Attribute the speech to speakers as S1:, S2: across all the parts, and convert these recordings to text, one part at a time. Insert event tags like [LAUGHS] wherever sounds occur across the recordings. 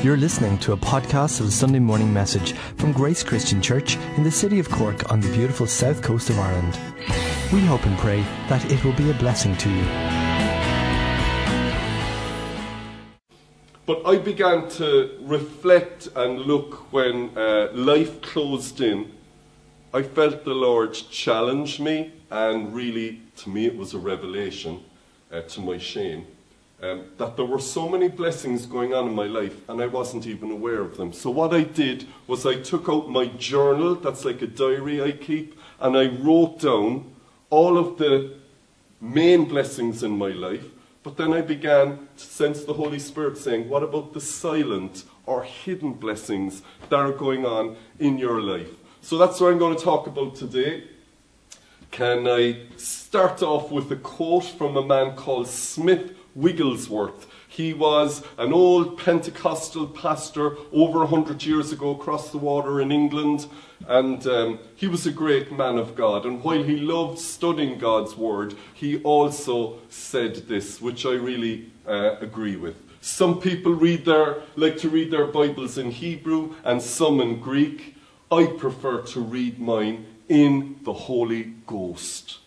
S1: You're listening to a podcast of the Sunday morning message from Grace Christian Church in the city of Cork on the beautiful south coast of Ireland. We hope and pray that it will be a blessing to you.
S2: But I began to reflect and look when uh, life closed in. I felt the Lord challenge me, and really, to me, it was a revelation, uh, to my shame, um, that there were so many blessings going on in my life, and I wasn't even aware of them. So, what I did was I took out my journal, that's like a diary I keep, and I wrote down all of the main blessings in my life. But then I began to sense the Holy Spirit saying, What about the silent or hidden blessings that are going on in your life? So that's what I'm going to talk about today. Can I start off with a quote from a man called Smith Wigglesworth? He was an old Pentecostal pastor over a hundred years ago across the water in England, and um, he was a great man of God. And while he loved studying God's word, he also said this, which I really uh, agree with. Some people read their, like to read their Bibles in Hebrew and some in Greek. I prefer to read mine in the Holy Ghost.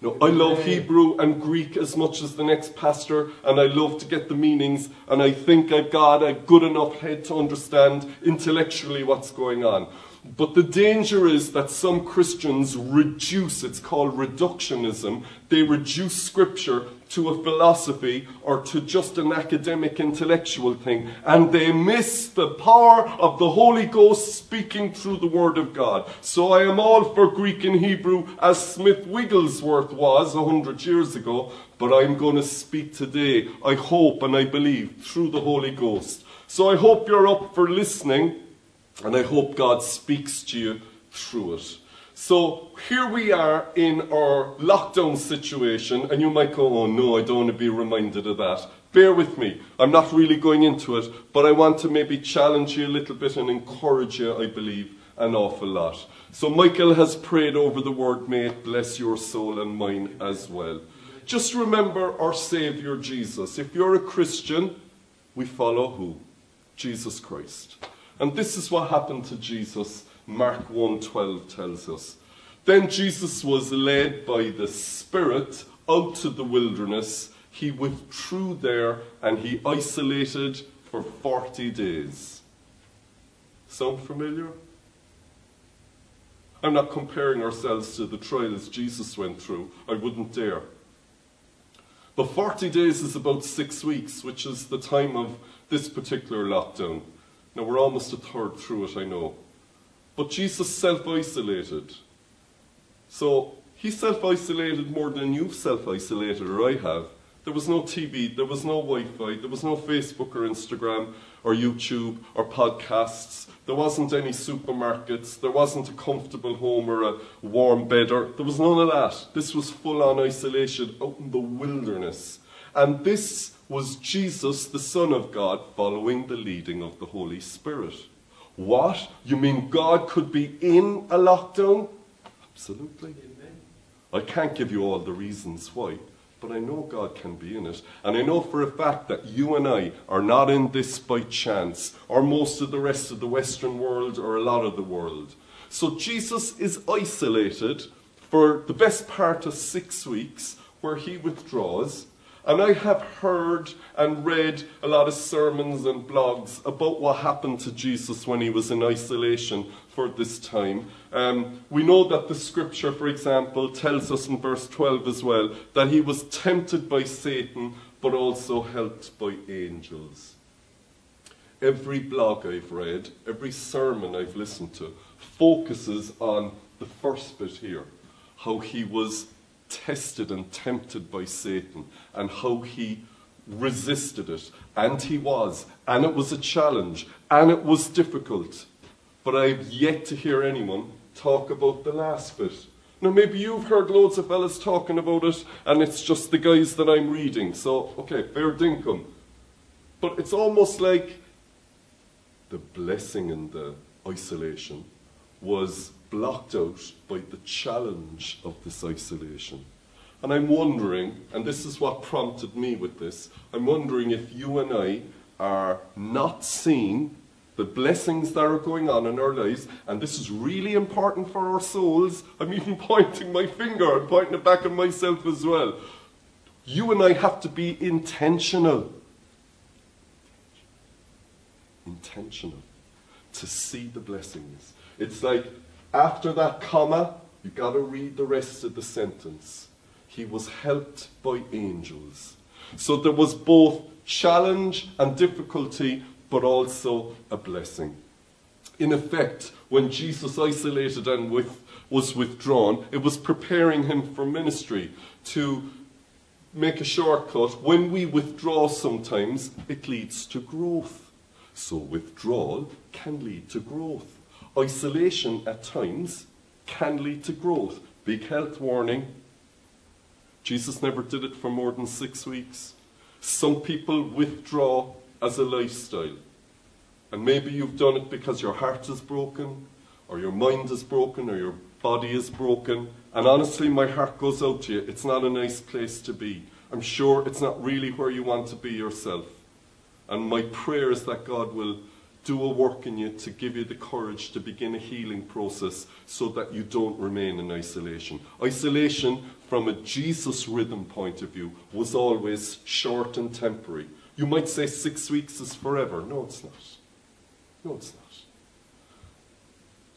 S2: Now, I love Hebrew and Greek as much as the next pastor, and I love to get the meanings, and I think I've got a good enough head to understand intellectually what's going on. But the danger is that some Christians reduce, it's called reductionism, they reduce scripture to a philosophy or to just an academic intellectual thing, and they miss the power of the Holy Ghost speaking through the Word of God. So I am all for Greek and Hebrew as Smith Wigglesworth was a hundred years ago, but I'm going to speak today, I hope and I believe, through the Holy Ghost. So I hope you're up for listening. And I hope God speaks to you through it. So here we are in our lockdown situation, and you might go, oh no, I don't want to be reminded of that. Bear with me. I'm not really going into it, but I want to maybe challenge you a little bit and encourage you, I believe, an awful lot. So Michael has prayed over the word, may it bless your soul and mine as well. Just remember our Saviour Jesus. If you're a Christian, we follow who? Jesus Christ. And this is what happened to Jesus, Mark 1:12 tells us. Then Jesus was led by the Spirit out to the wilderness. He withdrew there and he isolated for 40 days. Sound familiar? I'm not comparing ourselves to the trials Jesus went through. I wouldn't dare. But 40 days is about six weeks, which is the time of this particular lockdown. Now, we're almost a third through it, I know. But Jesus self isolated. So, he self isolated more than you've self isolated, or I have. There was no TV, there was no Wi Fi, there was no Facebook or Instagram or YouTube or podcasts. There wasn't any supermarkets, there wasn't a comfortable home or a warm bed, or there was none of that. This was full on isolation out in the wilderness. And this was Jesus, the Son of God, following the leading of the Holy Spirit. What? You mean God could be in a lockdown? Absolutely. Amen. I can't give you all the reasons why, but I know God can be in it. And I know for a fact that you and I are not in this by chance, or most of the rest of the Western world, or a lot of the world. So Jesus is isolated for the best part of six weeks, where he withdraws and I have heard and read a lot of sermons and blogs about what happened to Jesus when he was in isolation for this time. Um, we know that the scripture, for example, tells us in verse 12 as well that he was tempted by Satan but also helped by angels. Every blog I've read, every sermon I've listened to, focuses on the first bit here how he was tested and tempted by Satan and how he resisted it. And he was. And it was a challenge. And it was difficult. But I've yet to hear anyone talk about the last bit. Now, maybe you've heard loads of fellas talking about it, and it's just the guys that I'm reading. So, okay, fair dinkum. But it's almost like the blessing in the isolation was blocked out by the challenge of this isolation. And I'm wondering, and this is what prompted me with this, I'm wondering if you and I are not seeing the blessings that are going on in our lives, and this is really important for our souls. I'm even [LAUGHS] pointing my finger, I'm pointing it back at myself as well. You and I have to be intentional. Intentional to see the blessings. It's like after that comma, you've got to read the rest of the sentence. He was helped by angels. So there was both challenge and difficulty, but also a blessing. In effect, when Jesus isolated and with, was withdrawn, it was preparing him for ministry. To make a shortcut, when we withdraw sometimes, it leads to growth. So withdrawal can lead to growth. Isolation at times can lead to growth. Big health warning. Jesus never did it for more than six weeks. Some people withdraw as a lifestyle. And maybe you've done it because your heart is broken, or your mind is broken, or your body is broken. And honestly, my heart goes out to you. It's not a nice place to be. I'm sure it's not really where you want to be yourself. And my prayer is that God will do a work in you to give you the courage to begin a healing process so that you don't remain in isolation. Isolation, from a Jesus rhythm point of view, was always short and temporary. You might say six weeks is forever. No, it's not. No, it's not.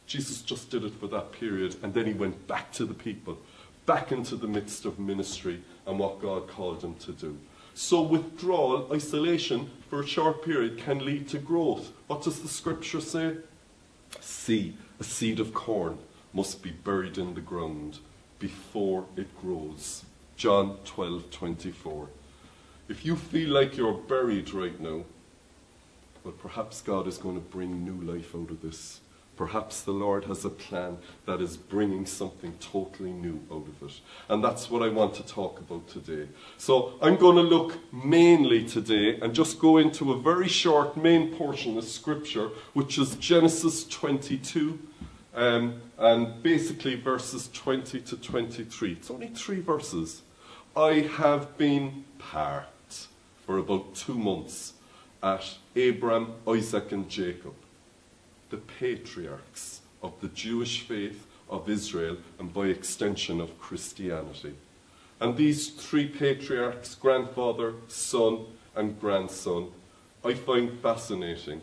S2: Jesus just did it for that period, and then he went back to the people, back into the midst of ministry and what God called him to do. So, withdrawal, isolation for a short period can lead to growth. What does the scripture say? See, a seed of corn must be buried in the ground before it grows. John 12 24. If you feel like you're buried right now, well, perhaps God is going to bring new life out of this. Perhaps the Lord has a plan that is bringing something totally new out of it. And that's what I want to talk about today. So I'm going to look mainly today and just go into a very short main portion of Scripture, which is Genesis 22. Um, and basically verses 20 to 23. It's only three verses. I have been part for about two months at Abraham, Isaac, and Jacob, the patriarchs of the Jewish faith of Israel and by extension of Christianity. And these three patriarchs, grandfather, son, and grandson, I find fascinating.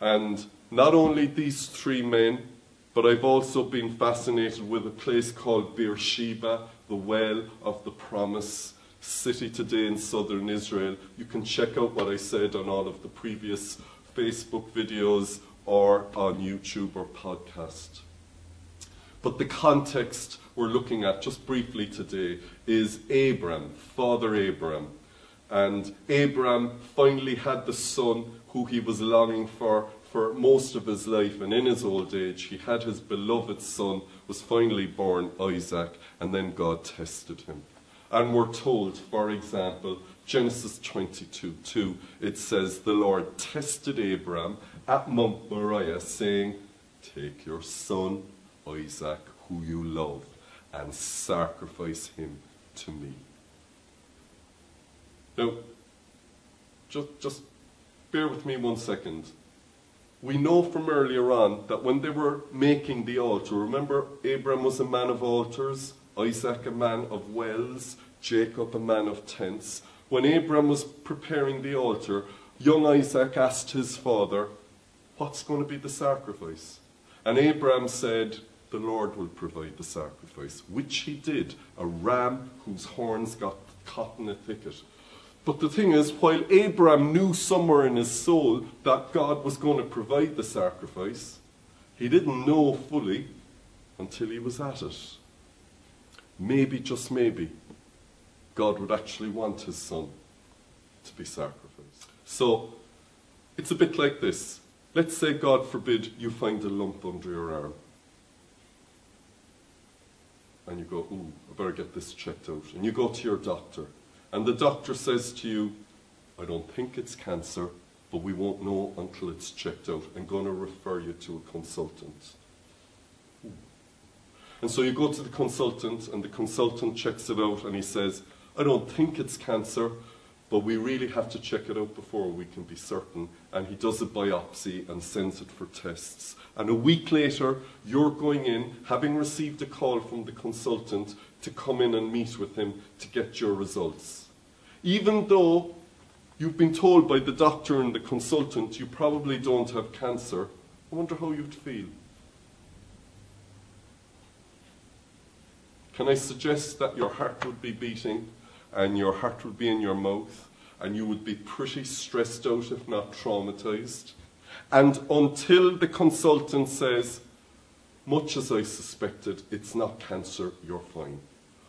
S2: And not only these three men, but I've also been fascinated with a place called Beersheba, the well of the promise city today in southern Israel. You can check out what I said on all of the previous Facebook videos or on YouTube or podcast. But the context we're looking at just briefly today is Abram, Father Abram. And Abram finally had the son who he was longing for for most of his life and in his old age. He had his beloved son, was finally born Isaac, and then God tested him. And we're told, for example, Genesis 22 2, it says, The Lord tested Abraham at Mount Moriah, saying, Take your son Isaac, who you love, and sacrifice him to me. Now, just, just bear with me one second. We know from earlier on that when they were making the altar, remember Abraham was a man of altars, Isaac a man of wells, Jacob a man of tents. When Abraham was preparing the altar, young Isaac asked his father, What's going to be the sacrifice? And Abraham said, The Lord will provide the sacrifice, which he did, a ram whose horns got caught in a thicket. But the thing is, while Abraham knew somewhere in his soul that God was going to provide the sacrifice, he didn't know fully until he was at it. Maybe, just maybe, God would actually want his son to be sacrificed. So, it's a bit like this. Let's say, God forbid, you find a lump under your arm. And you go, ooh, I better get this checked out. And you go to your doctor. And the doctor says to you, I don't think it's cancer, but we won't know until it's checked out. I'm going to refer you to a consultant. And so you go to the consultant, and the consultant checks it out, and he says, I don't think it's cancer, but we really have to check it out before we can be certain. And he does a biopsy and sends it for tests. And a week later, you're going in, having received a call from the consultant to come in and meet with him to get your results. Even though you've been told by the doctor and the consultant you probably don't have cancer, I wonder how you'd feel. Can I suggest that your heart would be beating and your heart would be in your mouth and you would be pretty stressed out, if not traumatized? And until the consultant says, much as I suspected, it's not cancer, you're fine.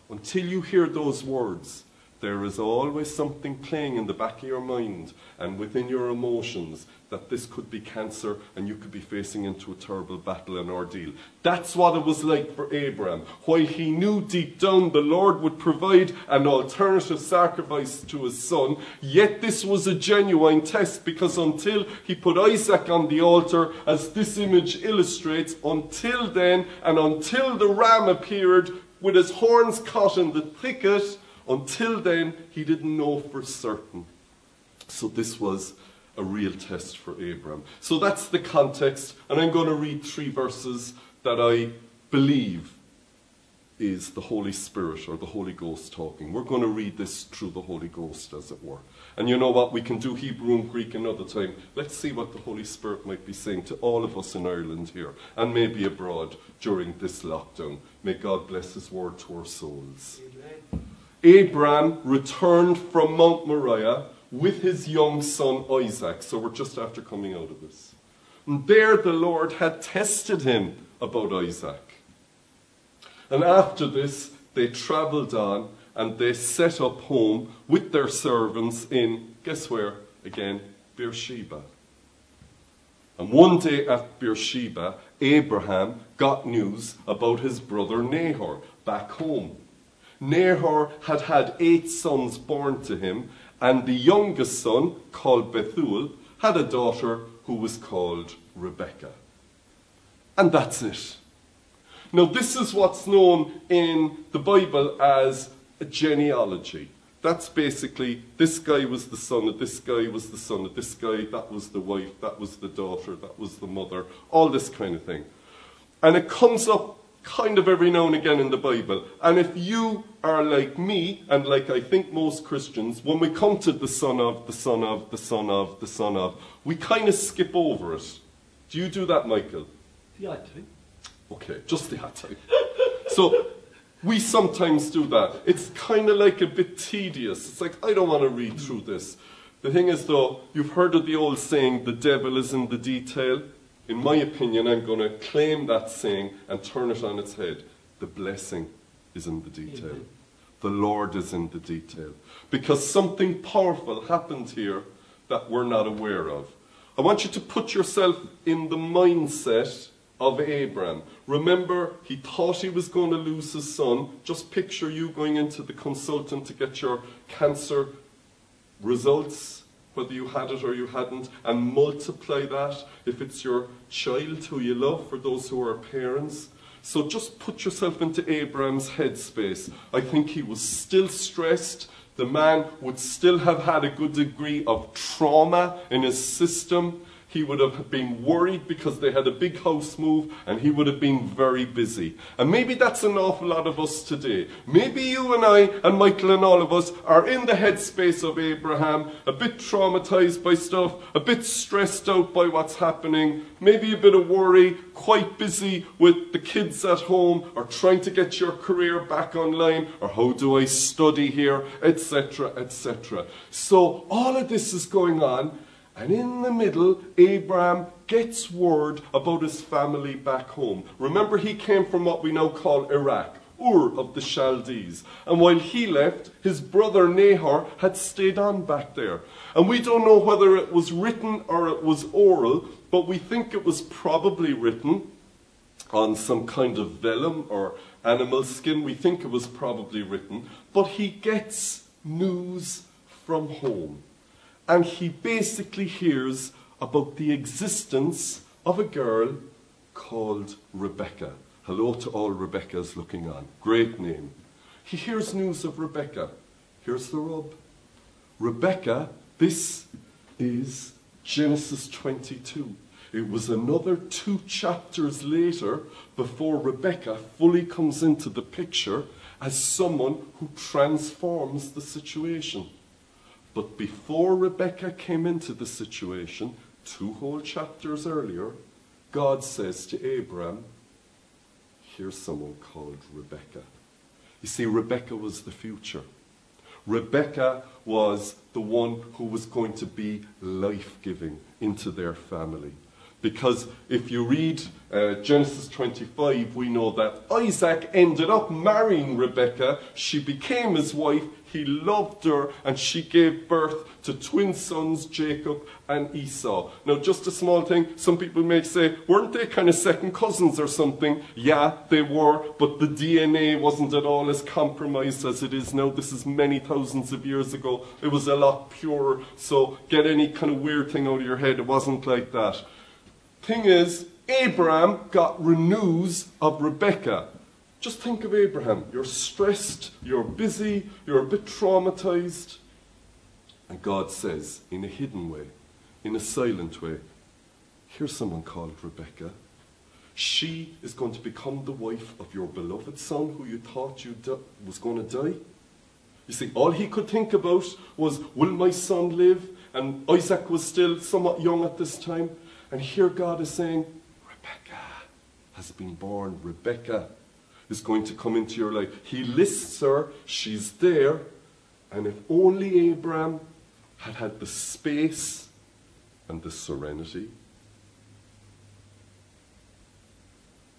S2: Until you hear those words, there is always something playing in the back of your mind and within your emotions that this could be cancer and you could be facing into a terrible battle and ordeal. That's what it was like for Abraham. While he knew deep down the Lord would provide an alternative sacrifice to his son, yet this was a genuine test because until he put Isaac on the altar, as this image illustrates, until then and until the ram appeared with his horns caught in the thicket, until then, he didn't know for certain. So this was a real test for Abraham. So that's the context, and I'm going to read three verses that I believe is the Holy Spirit or the Holy Ghost talking. We're going to read this through the Holy Ghost, as it were. And you know what? We can do Hebrew and Greek another time. Let's see what the Holy Spirit might be saying to all of us in Ireland here, and maybe abroad during this lockdown. May God bless His word to our souls. Amen. Abraham returned from Mount Moriah with his young son Isaac. So we're just after coming out of this. And there the Lord had tested him about Isaac. And after this, they traveled on and they set up home with their servants in, guess where? Again, Beersheba. And one day at Beersheba, Abraham got news about his brother Nahor back home. Nahor had had eight sons born to him, and the youngest son, called Bethuel, had a daughter who was called Rebekah. And that's it. Now, this is what's known in the Bible as a genealogy. That's basically this guy was the son of this guy was the son of this guy, that was the wife, that was the daughter, that was the mother, all this kind of thing. And it comes up kind of every now and again in the Bible. And if you are like me, and like I think most Christians, when we come to the son of, the son of, the son of, the son of, we kind of skip over it. Do you do that, Michael?
S3: The odd time.
S2: Okay, just the odd time. [LAUGHS] so we sometimes do that. It's kind of like a bit tedious. It's like, I don't want to read through this. The thing is, though, you've heard of the old saying, the devil is in the detail in my opinion, I'm going to claim that saying and turn it on its head. The blessing is in the detail. Amen. The Lord is in the detail. Because something powerful happened here that we're not aware of. I want you to put yourself in the mindset of Abraham. Remember, he thought he was going to lose his son. Just picture you going into the consultant to get your cancer results whether you had it or you hadn't, and multiply that if it's your child who you love, for those who are parents. So just put yourself into Abraham's headspace. I think he was still stressed. The man would still have had a good degree of trauma in his system. He would have been worried because they had a big house move and he would have been very busy. And maybe that's an awful lot of us today. Maybe you and I and Michael and all of us are in the headspace of Abraham, a bit traumatized by stuff, a bit stressed out by what's happening, maybe a bit of worry, quite busy with the kids at home or trying to get your career back online or how do I study here, etc., etc. So all of this is going on and in the middle, Abraham gets word about his family back home. Remember, he came from what we now call Iraq, Ur of the Chaldees. And while he left, his brother Nahor had stayed on back there. And we don't know whether it was written or it was oral, but we think it was probably written on some kind of vellum or animal skin. We think it was probably written. But he gets news from home and he basically hears about the existence of a girl called Rebecca. Hello to all Rebeccas looking on. Great name. He hears news of Rebecca. Here's the rub. Rebecca, this is Genesis 22. It was another two chapters later before Rebecca fully comes into the picture as someone who transforms the situation. But before Rebecca came into the situation, two whole chapters earlier, God says to Abraham, Here's someone called Rebecca. You see, Rebecca was the future. Rebecca was the one who was going to be life giving into their family. Because if you read uh, Genesis 25, we know that Isaac ended up marrying Rebecca. She became his wife. He loved her, and she gave birth to twin sons, Jacob and Esau. Now, just a small thing. Some people may say, weren't they kind of second cousins or something? Yeah, they were, but the DNA wasn't at all as compromised as it is now. This is many thousands of years ago. It was a lot purer. So, get any kind of weird thing out of your head. It wasn't like that. Thing is, Abraham got renews of Rebecca. Just think of Abraham. You're stressed, you're busy, you're a bit traumatized. And God says, in a hidden way, in a silent way, here's someone called Rebecca. She is going to become the wife of your beloved son who you thought you di- was going to die. You see, all he could think about was, will my son live? And Isaac was still somewhat young at this time. And here God is saying, Rebecca has been born. Rebecca is going to come into your life. He lists her, she's there. And if only Abraham had had the space and the serenity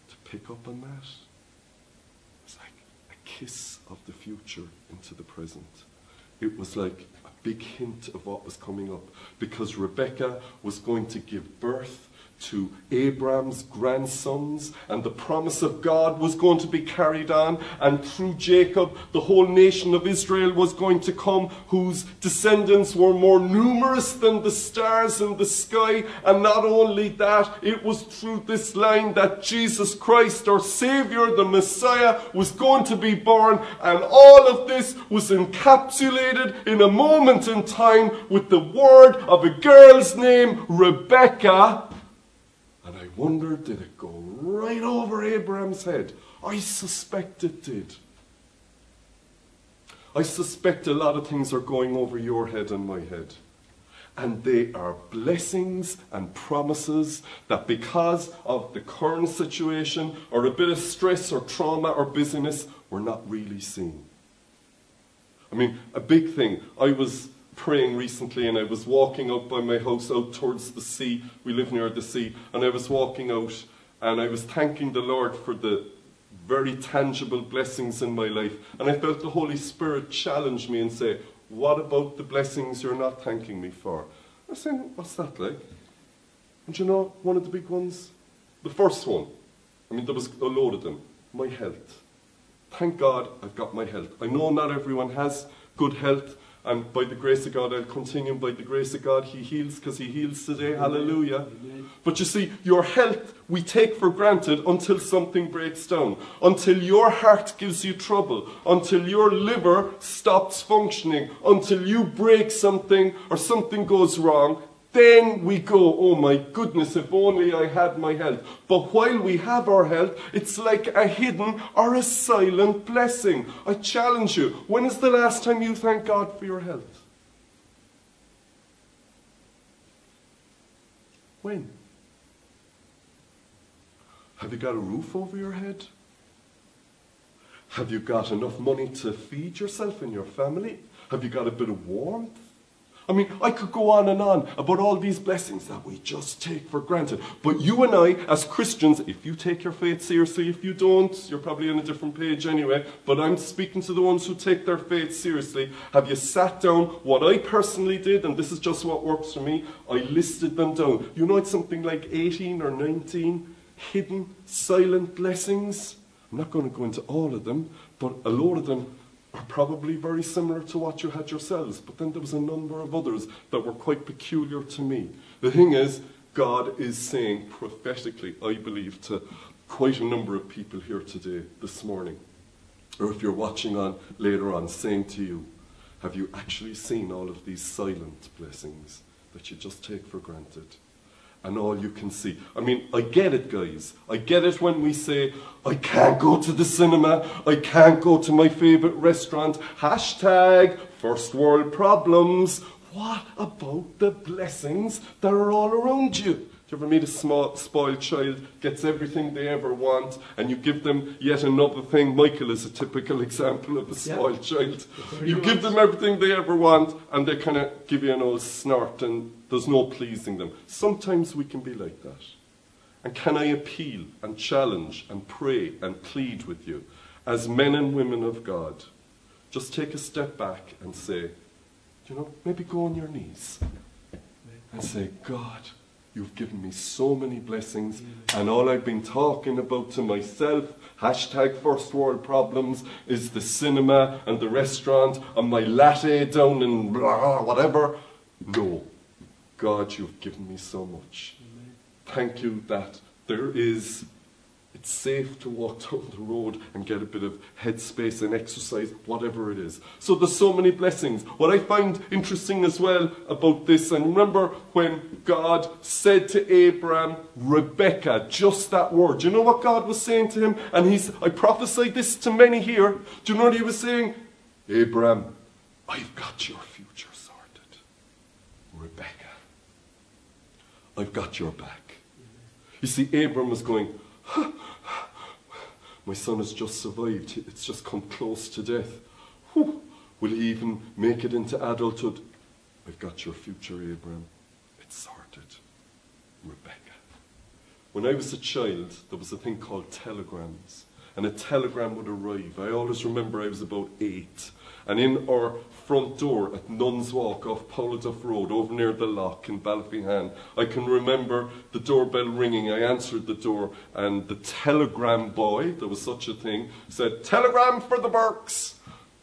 S2: to pick up on that, it's like a kiss of the future into the present. It was like a big hint of what was coming up because Rebecca was going to give birth to Abraham's grandsons, and the promise of God was going to be carried on, and through Jacob, the whole nation of Israel was going to come, whose descendants were more numerous than the stars in the sky. And not only that, it was through this line that Jesus Christ, our Savior, the Messiah, was going to be born, and all of this was encapsulated in a moment in time with the word of a girl's name, Rebecca wonder, did it go right over Abraham's head? I suspect it did. I suspect a lot of things are going over your head and my head. And they are blessings and promises that because of the current situation or a bit of stress or trauma or busyness, we're not really seeing. I mean, a big thing. I was praying recently and I was walking out by my house out towards the sea. We live near the sea. And I was walking out and I was thanking the Lord for the very tangible blessings in my life. And I felt the Holy Spirit challenge me and say, What about the blessings you're not thanking me for? I was saying, What's that like? And you know, one of the big ones? The first one. I mean, there was a load of them. My health. Thank God I've got my health. I know not everyone has good health. And by the grace of God, I'll continue. By the grace of God, He heals because He heals today. Hallelujah. Amen. But you see, your health we take for granted until something breaks down, until your heart gives you trouble, until your liver stops functioning, until you break something or something goes wrong. Then we go, oh my goodness, if only I had my health. But while we have our health, it's like a hidden or a silent blessing. I challenge you, when is the last time you thank God for your health? When? Have you got a roof over your head? Have you got enough money to feed yourself and your family? Have you got a bit of warmth? I mean, I could go on and on about all these blessings that we just take for granted. But you and I, as Christians, if you take your faith seriously, if you don't, you're probably on a different page anyway. But I'm speaking to the ones who take their faith seriously. Have you sat down? What I personally did, and this is just what works for me, I listed them down. You know, it's something like 18 or 19 hidden, silent blessings. I'm not going to go into all of them, but a lot of them probably very similar to what you had yourselves, but then there was a number of others that were quite peculiar to me. The thing is, God is saying prophetically, I believe, to quite a number of people here today, this morning, or if you're watching on later on, saying to you, Have you actually seen all of these silent blessings that you just take for granted? And all you can see. I mean, I get it, guys. I get it when we say, I can't go to the cinema, I can't go to my favourite restaurant. Hashtag first world problems. What about the blessings that are all around you? Do you ever meet a small, spoiled child, gets everything they ever want, and you give them yet another thing? Michael is a typical example of a spoiled child. You give them everything they ever want, and they kind of give you an old snort, and there's no pleasing them. Sometimes we can be like that. And can I appeal and challenge and pray and plead with you as men and women of God? Just take a step back and say, you know, maybe go on your knees and say, God, you've given me so many blessings, and all I've been talking about to myself, hashtag first world problems, is the cinema and the restaurant and my latte down in blah, whatever. No. God, you've given me so much. Thank you that there is it's safe to walk [LAUGHS] down the road and get a bit of headspace and exercise, whatever it is. So there's so many blessings. What I find interesting as well about this, and remember when God said to Abraham, Rebecca, just that word. Do you know what God was saying to him? And he's, I prophesied this to many here. Do you know what he was saying? Abraham, I've got your future sorted. Rebecca, I've got your back. You see, Abram was going, my son has just survived. It's just come close to death. Whew. Will he even make it into adulthood? I've got your future, Abram. It's sorted. Rebecca. When I was a child, there was a thing called telegrams. And a telegram would arrive. I always remember I was about eight. And in our front door at Nuns Walk off Pouladuff Road, over near the Lough in Ballyphehane, I can remember the doorbell ringing. I answered the door, and the telegram boy, there was such a thing, said, Telegram for the Burkes.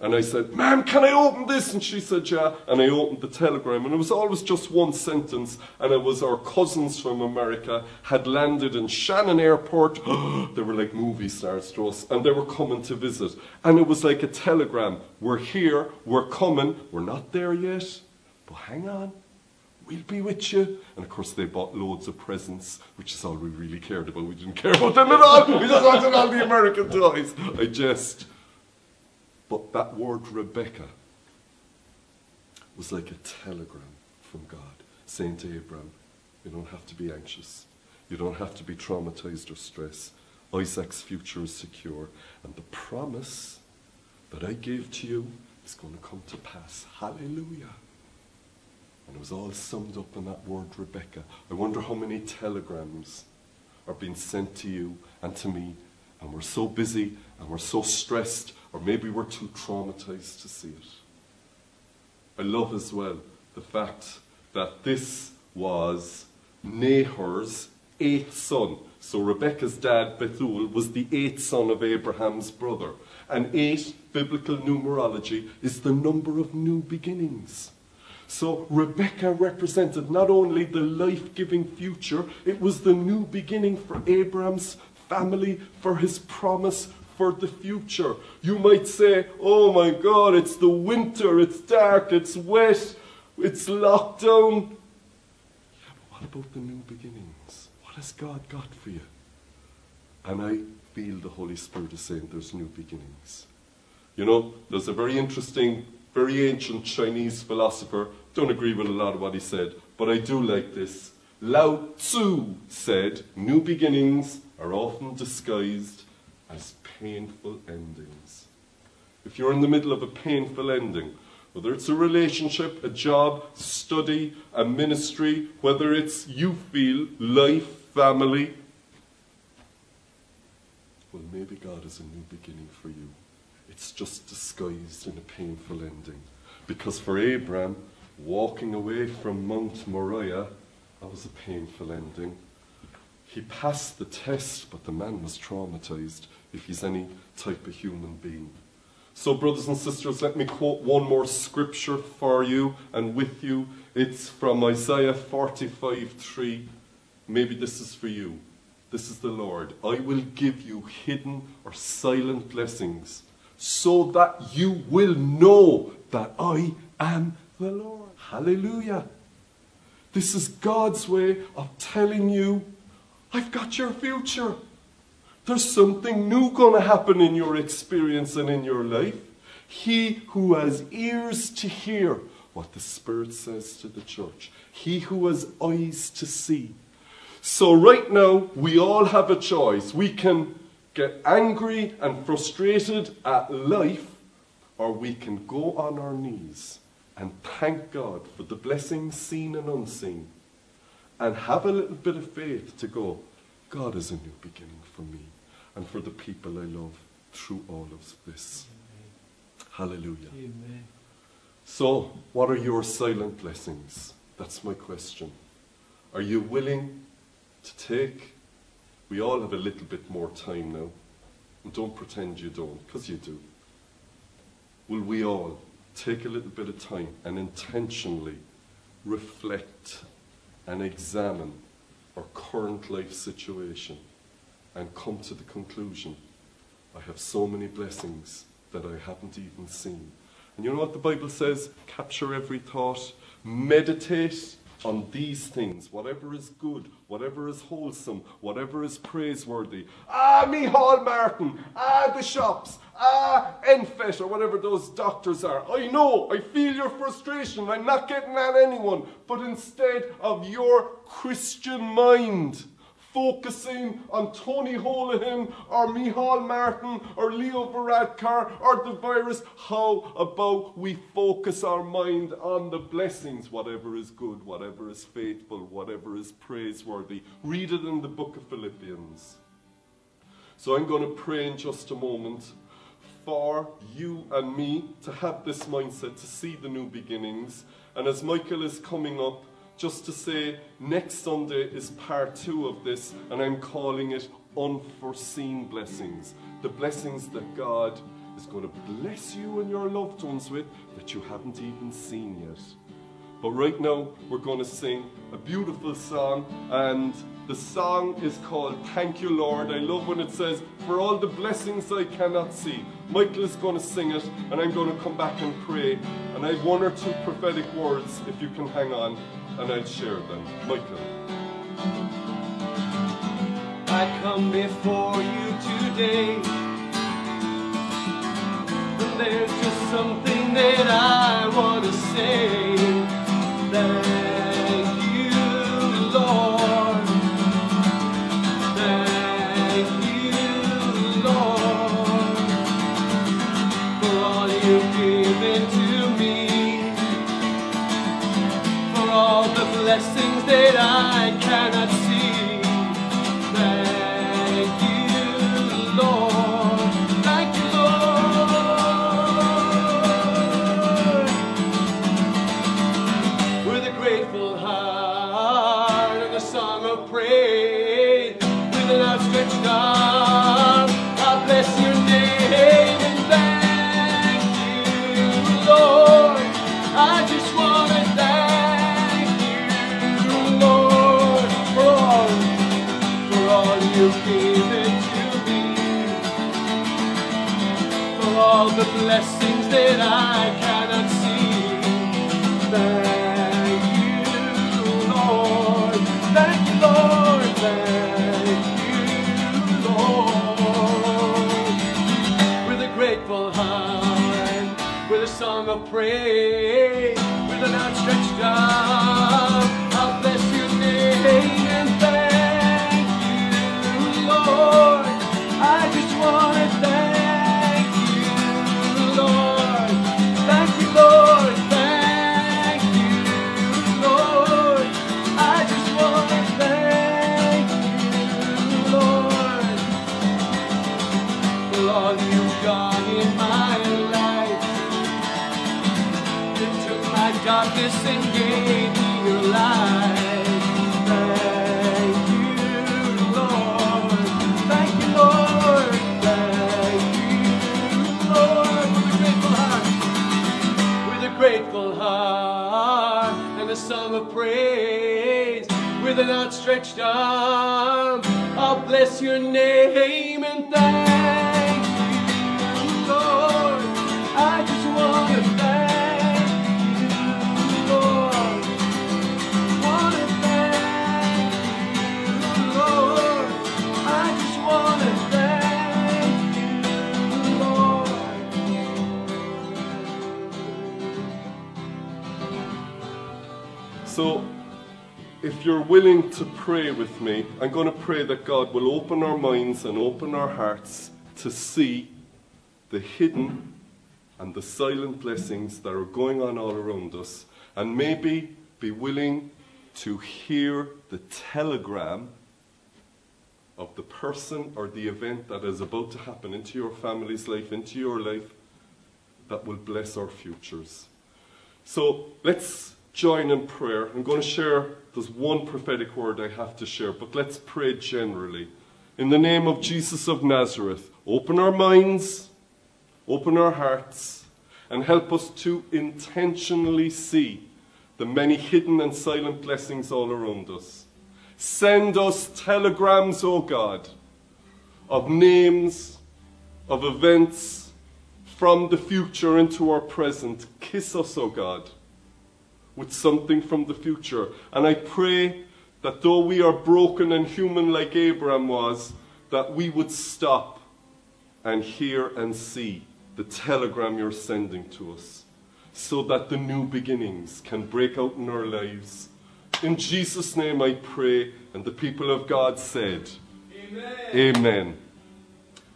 S2: And I said, Ma'am, can I open this? And she said, Yeah. And I opened the telegram. And it was always just one sentence. And it was our cousins from America had landed in Shannon Airport. [GASPS] they were like movie stars to us. And they were coming to visit. And it was like a telegram. We're here. We're coming. We're not there yet. But hang on. We'll be with you. And of course, they bought loads of presents, which is all we really cared about. We didn't care about them at all. We just wanted all the American toys. I jest. But that word Rebecca was like a telegram from God saying to Abraham, You don't have to be anxious. You don't have to be traumatized or stressed. Isaac's future is secure. And the promise that I gave to you is going to come to pass. Hallelujah. And it was all summed up in that word Rebecca. I wonder how many telegrams are being sent to you and to me. And we're so busy and we're so stressed or maybe we're too traumatized to see it. I love as well the fact that this was Nahor's eighth son. So Rebecca's dad, Bethuel, was the eighth son of Abraham's brother. And eight, biblical numerology, is the number of new beginnings. So Rebecca represented not only the life giving future, it was the new beginning for Abraham's family, for his promise, for the future. You might say, oh my God, it's the winter, it's dark, it's wet, it's lockdown. Yeah, but what about the new beginnings? What has God got for you? And I feel the Holy Spirit is saying there's new beginnings. You know, there's a very interesting, very ancient Chinese philosopher. Don't agree with a lot of what he said, but I do like this. Lao Tzu said, New beginnings are often disguised as painful endings. If you're in the middle of a painful ending, whether it's a relationship, a job, study, a ministry, whether it's you feel, life, family, well, maybe God is a new beginning for you. It's just disguised in a painful ending. Because for Abraham, walking away from Mount Moriah, that was a painful ending. He passed the test, but the man was traumatized if he's any type of human being. So, brothers and sisters, let me quote one more scripture for you and with you. It's from Isaiah 45 3. Maybe this is for you. This is the Lord. I will give you hidden or silent blessings so that you will know that I am the Lord. Hallelujah. This is God's way of telling you, I've got your future. There's something new going to happen in your experience and in your life. He who has ears to hear what the Spirit says to the church, he who has eyes to see. So, right now, we all have a choice. We can get angry and frustrated at life, or we can go on our knees and thank God for the blessings seen and unseen, and have a little bit of faith to go, God is a new beginning for me and for the people I love through all of this. Hallelujah.
S3: Amen.
S2: So, what are your silent blessings? That's my question. Are you willing to take? We all have a little bit more time now. And don't pretend you don't, because you do. Will we all take a little bit of time and intentionally reflect and examine our current life situation and come to the conclusion I have so many blessings that I haven't even seen. And you know what the Bible says? Capture every thought, meditate on these things, whatever is good, whatever is wholesome, whatever is praiseworthy. Ah, Micheál Martin, ah, the shops, ah, NPHET, or whatever those doctors are. I know, I feel your frustration. I'm not getting at anyone, but instead of your Christian mind, focusing on Tony Holohan or Micheál Martin or Leo Varadkar or the virus. How about we focus our mind on the blessings, whatever is good, whatever is faithful, whatever is praiseworthy? Read it in the book of Philippians. So I'm going to pray in just a moment for you and me to have this mindset, to see the new beginnings. And as Michael is coming up, just to say next Sunday is part two of this, and I'm calling it Unforeseen Blessings. The blessings that God is going to bless you and your loved ones with that you haven't even seen yet. But right now, we're going to sing a beautiful song, and the song is called Thank You, Lord. I love when it says, For all the blessings I cannot see. Michael is going to sing it, and I'm going to come back and pray. And I have one or two prophetic words, if you can hang on and I'd share them. Michael.
S3: I come before you today. And there's just something that I want to say. Thank Lord. Thank you, Lord. Thank you, Lord. With a grateful heart with a grateful heart and a song of praise, with an outstretched arm, I'll bless your name
S2: if you're willing to pray with me, I'm going to pray that God will open our minds and open our hearts to see the hidden and the silent blessings that are going on all around us, and maybe be willing to hear the telegram of the person or the event that is about to happen into your family's life, into your life, that will bless our futures. So let's join in prayer. I'm going to share, there's one prophetic word I have to share, but let's pray generally. In the name of Jesus of Nazareth, open our minds, open our hearts, and help us to intentionally see the many hidden and silent blessings all around us. Send us telegrams, O God, of names, of events from the future into our present. Kiss us, O God, with something from the future. And I pray that though we are broken and human like Abraham was, that we would stop and hear and see the telegram you're sending to us so that the new beginnings can break out in our lives. In Jesus' name I pray, and the people of God said, Amen. Amen.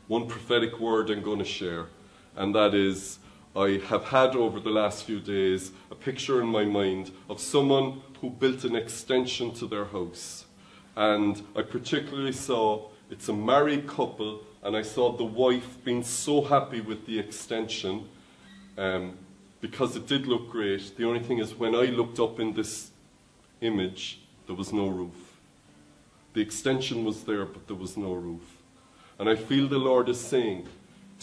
S2: One prophetic word I'm going to share, and that is I have had over the last few days a picture in my mind of someone who built an extension to their house. And I particularly saw it's a married couple, and I saw the wife being so happy with the extension. Um, because it did look great. The only thing is, when I looked up in this image, there was no roof. The extension was there, but there was no roof. And I feel the Lord is saying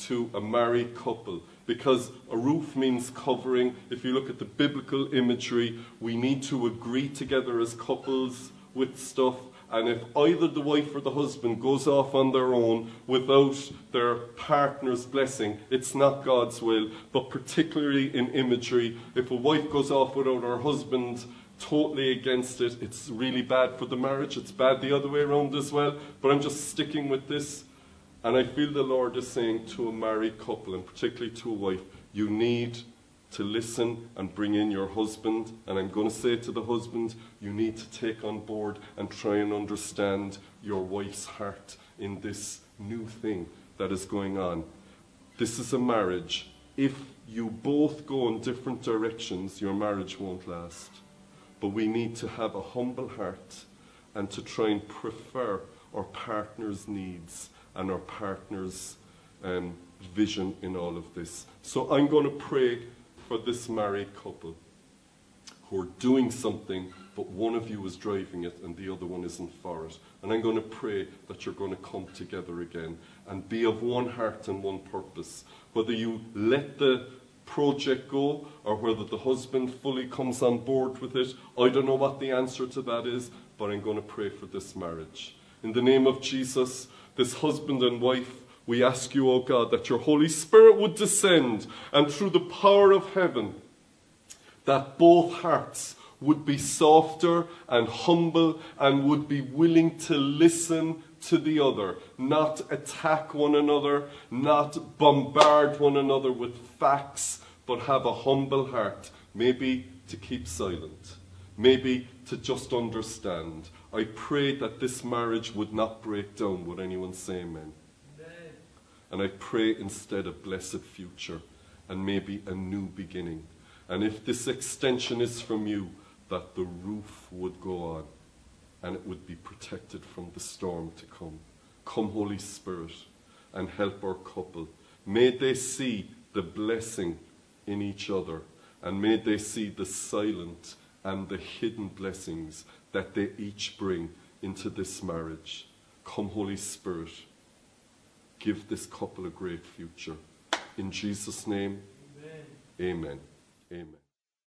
S2: to a married couple, because a roof means covering. If you look at the biblical imagery, we need to agree together as couples with stuff and if either the wife or the husband goes off on their own without their partner's blessing, it's not God's will. But particularly in imagery, if a wife goes off without her husband totally against it, it's really bad for the marriage. It's bad the other way around as well. But I'm just sticking with this. And I feel the Lord is saying to a married couple, and particularly to a wife, you need to listen and bring in your husband. And I'm going to say to the husband, you need to take on board and try and understand your wife's heart in this new thing that is going on. This is a marriage. If you both go in different directions, your marriage won't last. But we need to have a humble heart and to try and prefer our partner's needs and our partner's um, vision in all of this. So I'm going to pray for this married couple who are doing something, but one of you is driving it and the other one isn't for it. And I'm going to pray that you're going to come together again and be of one heart and one purpose. Whether you let the project go or whether the husband fully comes on board with it, I don't know what the answer to that is, but I'm going to pray for this marriage. In the name of Jesus, this husband and wife we ask you, O God, that your Holy Spirit would descend and through the power of heaven, that both hearts would be softer and humble and would be willing to listen to the other, not attack one another, not bombard one another with facts, but have a humble heart, maybe to keep silent, maybe to just understand. I pray that this marriage would not break down. Would anyone say amen? And I pray instead a blessed future and maybe a new beginning. And if this extension is from you, that the roof would go on and it would be protected from the storm to come. Come, Holy Spirit, and help our couple. May they see the blessing in each other, and may they see the silent and the hidden blessings that they each bring into this marriage. Come, Holy Spirit give this couple a great future. In Jesus' name, amen. Amen. amen.